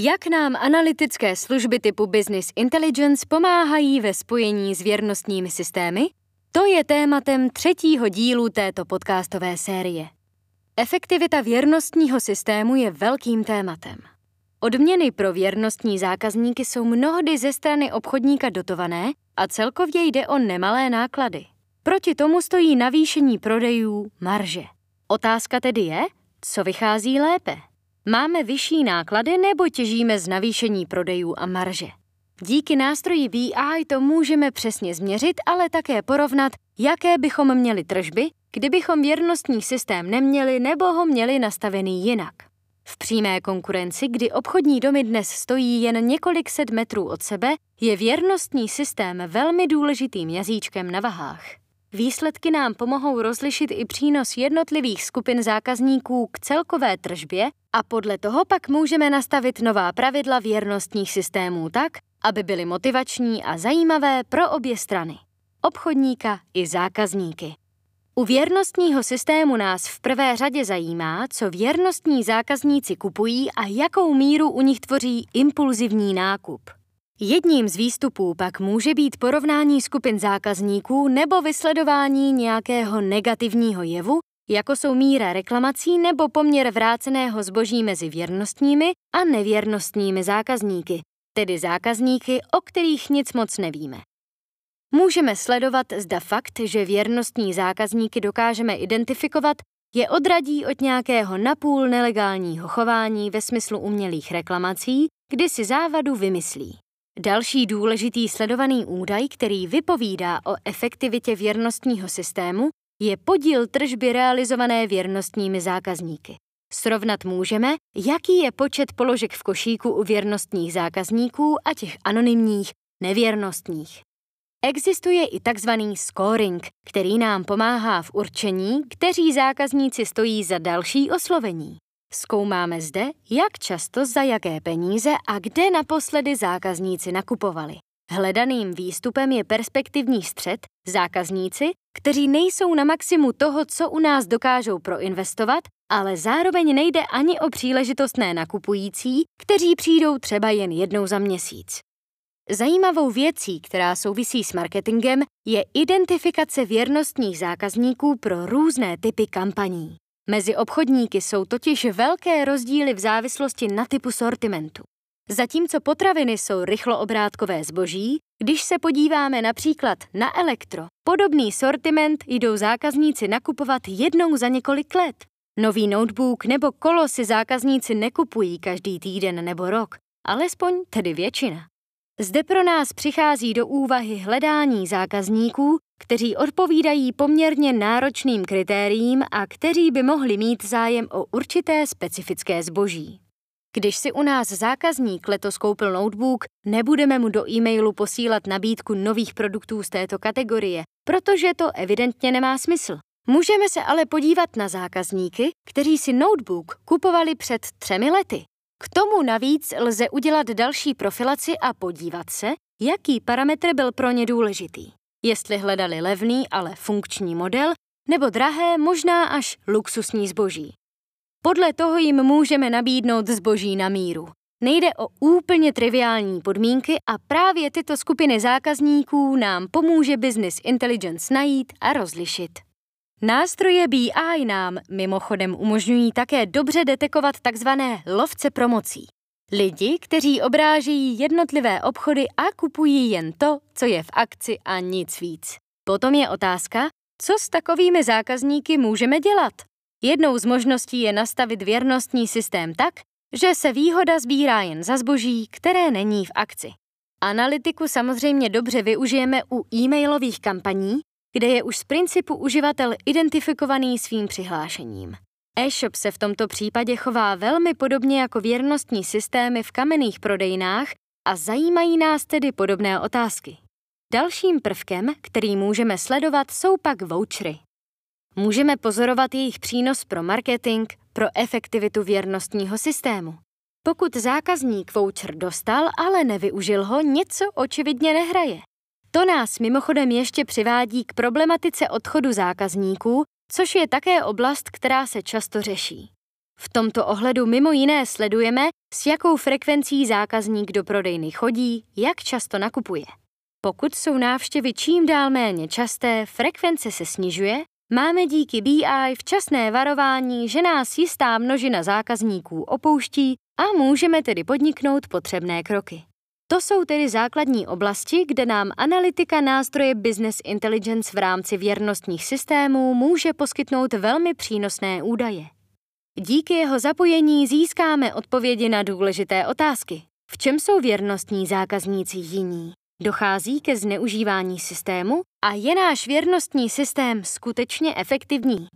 Jak nám analytické služby typu Business Intelligence pomáhají ve spojení s věrnostními systémy? To je tématem třetího dílu této podcastové série. Efektivita věrnostního systému je velkým tématem. Odměny pro věrnostní zákazníky jsou mnohdy ze strany obchodníka dotované a celkově jde o nemalé náklady. Proti tomu stojí navýšení prodejů marže. Otázka tedy je, co vychází lépe? Máme vyšší náklady nebo těžíme z navýšení prodejů a marže? Díky nástroji BI to můžeme přesně změřit, ale také porovnat, jaké bychom měli tržby, kdybychom věrnostní systém neměli nebo ho měli nastavený jinak. V přímé konkurenci, kdy obchodní domy dnes stojí jen několik set metrů od sebe, je věrnostní systém velmi důležitým jazyčkem na vahách. Výsledky nám pomohou rozlišit i přínos jednotlivých skupin zákazníků k celkové tržbě a podle toho pak můžeme nastavit nová pravidla věrnostních systémů tak, aby byly motivační a zajímavé pro obě strany. Obchodníka i zákazníky. U věrnostního systému nás v prvé řadě zajímá, co věrnostní zákazníci kupují a jakou míru u nich tvoří impulzivní nákup. Jedním z výstupů pak může být porovnání skupin zákazníků nebo vysledování nějakého negativního jevu, jako jsou míra reklamací nebo poměr vráceného zboží mezi věrnostními a nevěrnostními zákazníky, tedy zákazníky, o kterých nic moc nevíme. Můžeme sledovat, zda fakt, že věrnostní zákazníky dokážeme identifikovat, je odradí od nějakého napůl nelegálního chování ve smyslu umělých reklamací, kdy si závadu vymyslí. Další důležitý sledovaný údaj, který vypovídá o efektivitě věrnostního systému, je podíl tržby realizované věrnostními zákazníky. Srovnat můžeme, jaký je počet položek v košíku u věrnostních zákazníků a těch anonymních, nevěrnostních. Existuje i tzv. scoring, který nám pomáhá v určení, kteří zákazníci stojí za další oslovení. Zkoumáme zde, jak často, za jaké peníze a kde naposledy zákazníci nakupovali. Hledaným výstupem je perspektivní střed zákazníci, kteří nejsou na maximu toho, co u nás dokážou proinvestovat, ale zároveň nejde ani o příležitostné nakupující, kteří přijdou třeba jen jednou za měsíc. Zajímavou věcí, která souvisí s marketingem, je identifikace věrnostních zákazníků pro různé typy kampaní. Mezi obchodníky jsou totiž velké rozdíly v závislosti na typu sortimentu. Zatímco potraviny jsou rychloobrádkové zboží, když se podíváme například na elektro, podobný sortiment jdou zákazníci nakupovat jednou za několik let. Nový notebook nebo kolo si zákazníci nekupují každý týden nebo rok, alespoň tedy většina. Zde pro nás přichází do úvahy hledání zákazníků, kteří odpovídají poměrně náročným kritériím a kteří by mohli mít zájem o určité specifické zboží. Když si u nás zákazník letos koupil notebook, nebudeme mu do e-mailu posílat nabídku nových produktů z této kategorie, protože to evidentně nemá smysl. Můžeme se ale podívat na zákazníky, kteří si notebook kupovali před třemi lety. K tomu navíc lze udělat další profilaci a podívat se, jaký parametr byl pro ně důležitý. Jestli hledali levný, ale funkční model, nebo drahé, možná až luxusní zboží. Podle toho jim můžeme nabídnout zboží na míru. Nejde o úplně triviální podmínky a právě tyto skupiny zákazníků nám pomůže Business Intelligence najít a rozlišit. Nástroje BI nám mimochodem umožňují také dobře detekovat takzvané lovce promocí. Lidi, kteří obrážejí jednotlivé obchody a kupují jen to, co je v akci a nic víc. Potom je otázka, co s takovými zákazníky můžeme dělat. Jednou z možností je nastavit věrnostní systém tak, že se výhoda sbírá jen za zboží, které není v akci. Analytiku samozřejmě dobře využijeme u e-mailových kampaní, kde je už z principu uživatel identifikovaný svým přihlášením. E-shop se v tomto případě chová velmi podobně jako věrnostní systémy v kamenných prodejnách a zajímají nás tedy podobné otázky. Dalším prvkem, který můžeme sledovat, jsou pak vouchery. Můžeme pozorovat jejich přínos pro marketing, pro efektivitu věrnostního systému. Pokud zákazník voucher dostal, ale nevyužil ho, něco očividně nehraje. To nás mimochodem ještě přivádí k problematice odchodu zákazníků, což je také oblast, která se často řeší. V tomto ohledu mimo jiné sledujeme, s jakou frekvencí zákazník do prodejny chodí, jak často nakupuje. Pokud jsou návštěvy čím dál méně časté, frekvence se snižuje, máme díky BI včasné varování, že nás jistá množina zákazníků opouští a můžeme tedy podniknout potřebné kroky. To jsou tedy základní oblasti, kde nám analytika nástroje Business Intelligence v rámci věrnostních systémů může poskytnout velmi přínosné údaje. Díky jeho zapojení získáme odpovědi na důležité otázky. V čem jsou věrnostní zákazníci jiní? Dochází ke zneužívání systému a je náš věrnostní systém skutečně efektivní?